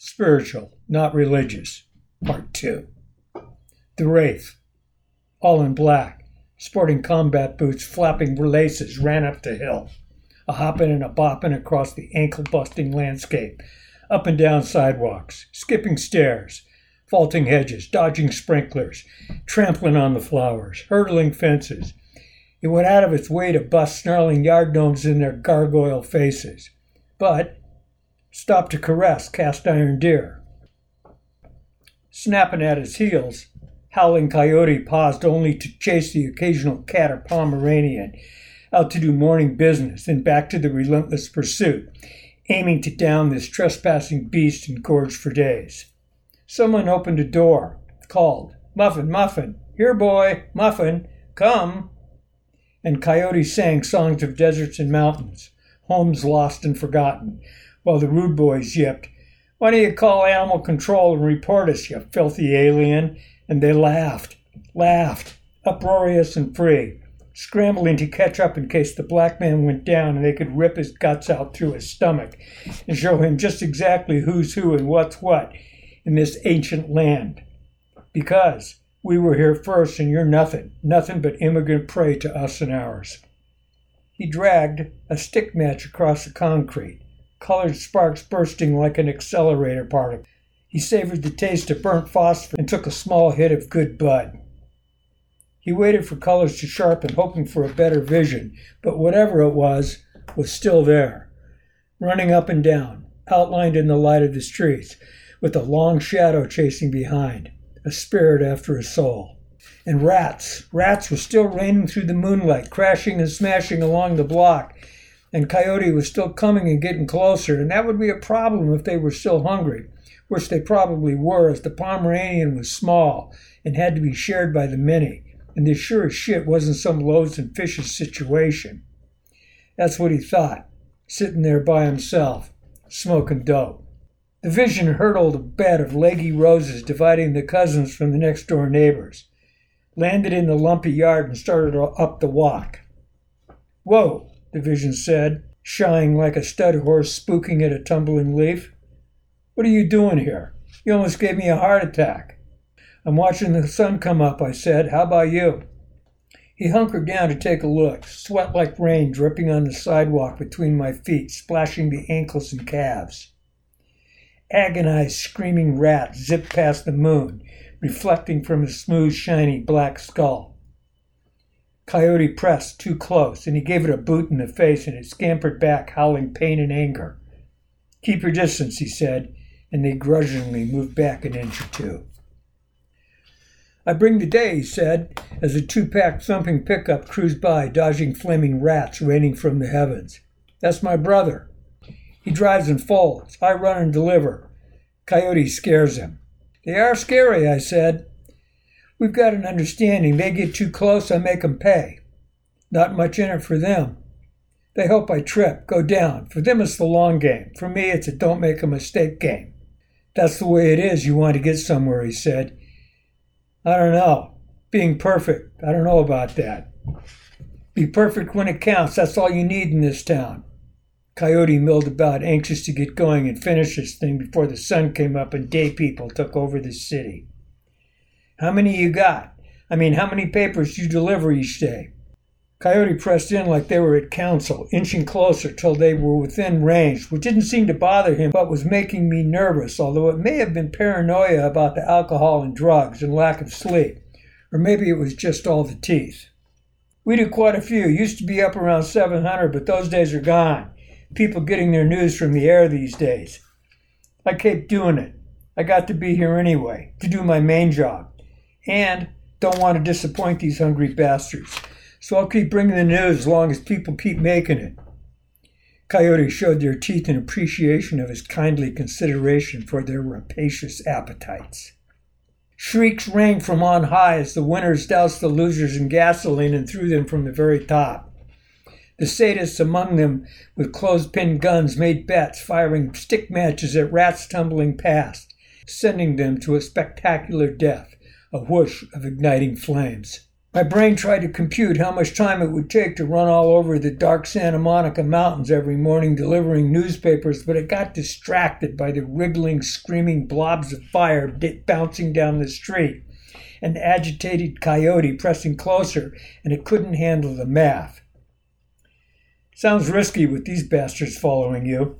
Spiritual, not religious. Part 2. The Wraith, all in black, sporting combat boots, flapping laces, ran up the hill, a hopping and a bopping across the ankle busting landscape, up and down sidewalks, skipping stairs, vaulting hedges, dodging sprinklers, trampling on the flowers, hurdling fences. It went out of its way to bust snarling yard gnomes in their gargoyle faces, but stopped to caress cast iron deer. Snapping at his heels, Howling Coyote paused only to chase the occasional cat or Pomeranian out to do morning business, and back to the relentless pursuit, aiming to down this trespassing beast and gorge for days. Someone opened a door, called, Muffin, Muffin, here, boy, Muffin, come. And Coyote sang songs of deserts and mountains, homes lost and forgotten, while the rude boys yipped, Why don't you call animal control and report us, you filthy alien? And they laughed, laughed, uproarious and free, scrambling to catch up in case the black man went down and they could rip his guts out through his stomach and show him just exactly who's who and what's what in this ancient land. Because we were here first and you're nothing, nothing but immigrant prey to us and ours. He dragged a stick match across the concrete, colored sparks bursting like an accelerator particle. He savored the taste of burnt phosphor and took a small hit of good bud. He waited for colors to sharpen, hoping for a better vision, but whatever it was, was still there, running up and down, outlined in the light of the streets, with a long shadow chasing behind, a spirit after a soul. And rats, rats were still raining through the moonlight, crashing and smashing along the block, and Coyote was still coming and getting closer, and that would be a problem if they were still hungry, which they probably were, as the Pomeranian was small and had to be shared by the many, and this sure as shit wasn't some loaves and fishes situation. That's what he thought, sitting there by himself, smoking dope. The vision hurtled a bed of leggy roses dividing the cousins from the next door neighbors, landed in the lumpy yard, and started up the walk. Whoa, the vision said, shying like a stud horse spooking at a tumbling leaf. What are you doing here? You almost gave me a heart attack. I'm watching the sun come up, I said. How about you? He hunkered down to take a look, sweat like rain dripping on the sidewalk between my feet, splashing the ankles and calves. Agonized, screaming rats zipped past the moon, reflecting from his smooth, shiny black skull. Coyote pressed too close, and he gave it a boot in the face, and it scampered back, howling pain and anger. Keep your distance, he said, and they grudgingly moved back an inch or two. I bring the day, he said, as a two pack thumping pickup cruised by, dodging flaming rats raining from the heavens. That's my brother. He drives and folds. I run and deliver. Coyote scares him. They are scary, I said. We've got an understanding. They get too close, I make 'em pay. Not much in it for them. They hope I trip, go down. For them, it's the long game. For me, it's a don't make a mistake game. That's the way it is. You want to get somewhere, he said. I don't know. Being perfect, I don't know about that. Be perfect when it counts. That's all you need in this town. Coyote milled about, anxious to get going and finish this thing before the sun came up and day people took over the city. How many you got? I mean, how many papers you deliver each day? Coyote pressed in like they were at council, inching closer till they were within range, which didn't seem to bother him but was making me nervous, although it may have been paranoia about the alcohol and drugs and lack of sleep, or maybe it was just all the teeth. We do quite a few. Used to be up around 700, but those days are gone. People getting their news from the air these days. I kept doing it. I got to be here anyway, to do my main job and don't want to disappoint these hungry bastards. So I'll keep bringing the news as long as people keep making it. Coyote showed their teeth in appreciation of his kindly consideration for their rapacious appetites. Shrieks rang from on high as the winners doused the losers in gasoline and threw them from the very top. The sadists among them, with clothespin guns, made bets, firing stick matches at rats tumbling past, sending them to a spectacular death a whoosh of igniting flames. My brain tried to compute how much time it would take to run all over the dark Santa Monica mountains every morning delivering newspapers, but it got distracted by the wriggling, screaming blobs of fire bouncing down the street, an agitated coyote pressing closer, and it couldn't handle the math. Sounds risky with these bastards following you.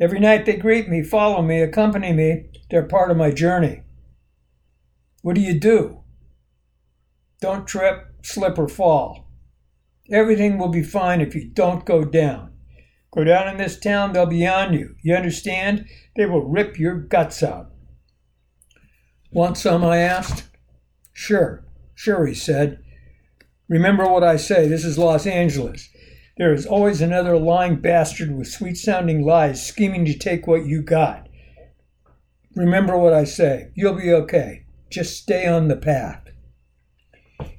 Every night they greet me, follow me, accompany me. They're part of my journey. What do you do? Don't trip, slip, or fall. Everything will be fine if you don't go down. Go down in this town, they'll be on you. You understand? They will rip your guts out. Want some? I asked. Sure, sure, he said. Remember what I say. This is Los Angeles. There is always another lying bastard with sweet sounding lies scheming to take what you got. Remember what I say. You'll be okay. Just stay on the path.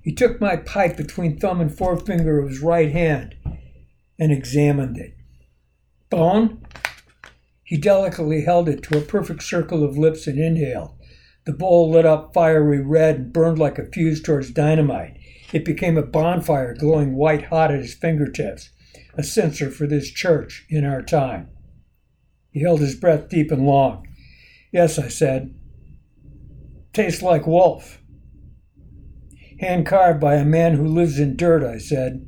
He took my pipe between thumb and forefinger of his right hand and examined it. Bone? He delicately held it to a perfect circle of lips and inhaled. The bowl lit up fiery red and burned like a fuse towards dynamite. It became a bonfire glowing white hot at his fingertips, a censer for this church in our time. He held his breath deep and long. Yes, I said. Tastes like wolf. Hand carved by a man who lives in dirt, I said.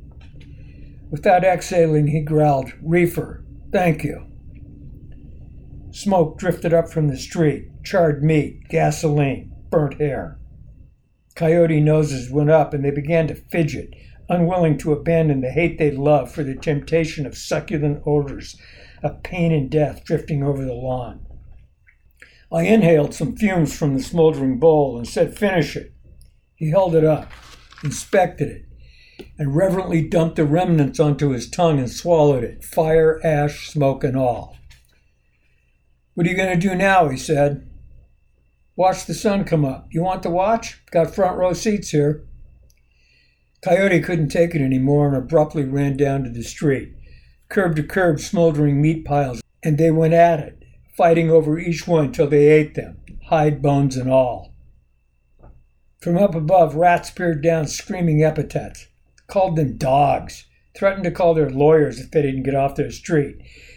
Without exhaling, he growled, Reefer, thank you. Smoke drifted up from the street charred meat, gasoline, burnt hair. Coyote noses went up and they began to fidget, unwilling to abandon the hate they loved for the temptation of succulent odors of pain and death drifting over the lawn. I inhaled some fumes from the smoldering bowl and said, Finish it. He held it up, inspected it, and reverently dumped the remnants onto his tongue and swallowed it, fire, ash, smoke, and all. What are you going to do now? he said. Watch the sun come up. You want to watch? Got front row seats here. Coyote couldn't take it anymore and abruptly ran down to the street. Curb to curb, smoldering meat piles, and they went at it, fighting over each one till they ate them, hide, bones, and all. From up above, rats peered down, screaming epithets, called them dogs, threatened to call their lawyers if they didn't get off their street,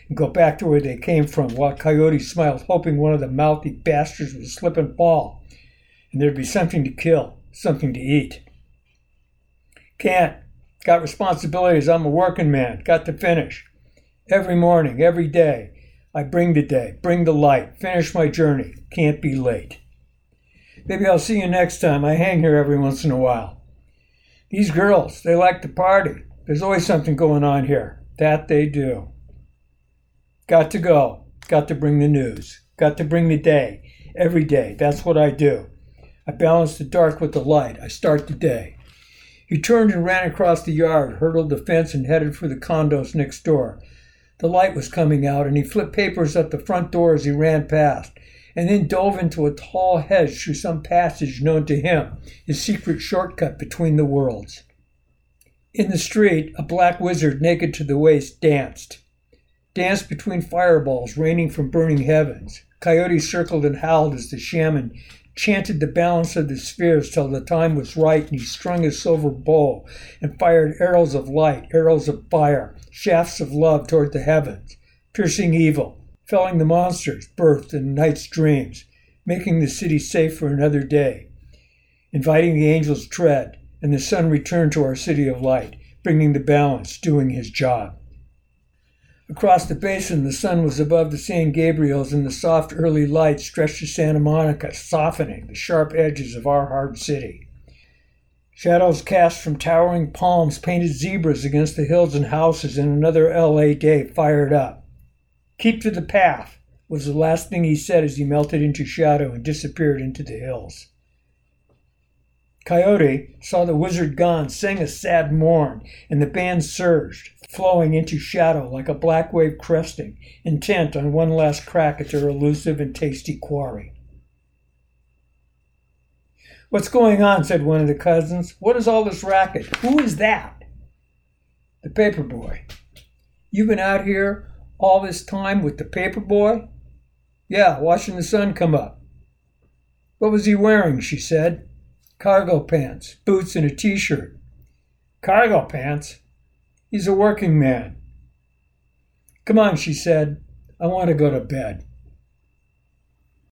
and go back to where they came from, while Coyote smiled, hoping one of the mouthy bastards would slip and fall, and there'd be something to kill, something to eat. Can't. Got responsibilities. I'm a working man. Got to finish. Every morning, every day, I bring the day, bring the light, finish my journey. Can't be late. Maybe I'll see you next time. I hang here every once in a while. These girls, they like to party. There's always something going on here. That they do. Got to go. Got to bring the news. Got to bring the day. Every day. That's what I do. I balance the dark with the light. I start the day. He turned and ran across the yard, hurdled the fence, and headed for the condos next door. The light was coming out, and he flipped papers at the front door as he ran past and then dove into a tall hedge through some passage known to him, his secret shortcut between the worlds. In the street, a black wizard naked to the waist danced. Danced between fireballs raining from burning heavens. Coyotes circled and howled as the shaman chanted the balance of the spheres till the time was right, and he strung his silver bow and fired arrows of light, arrows of fire, shafts of love toward the heavens, piercing evil, felling the monsters birthed in night's dreams, making the city safe for another day, inviting the angels' tread, and the sun returned to our city of light, bringing the balance, doing his job. Across the basin, the sun was above the San Gabriels, and the soft early light stretched to Santa Monica, softening the sharp edges of our hard city. Shadows cast from towering palms painted zebras against the hills and houses, and another LA day fired up. Keep to the path, was the last thing he said as he melted into shadow and disappeared into the hills. Coyote saw the wizard gone, sang a sad mourn, and the band surged, flowing into shadow like a black wave cresting, intent on one last crack at their elusive and tasty quarry. What's going on? said one of the cousins. What is all this racket? Who is that? The paper boy. You've been out here all this time with the paper boy? Yeah, watching the sun come up. What was he wearing? she said. Cargo pants, boots, and a t shirt. Cargo pants? He's a working man. Come on, she said. I want to go to bed.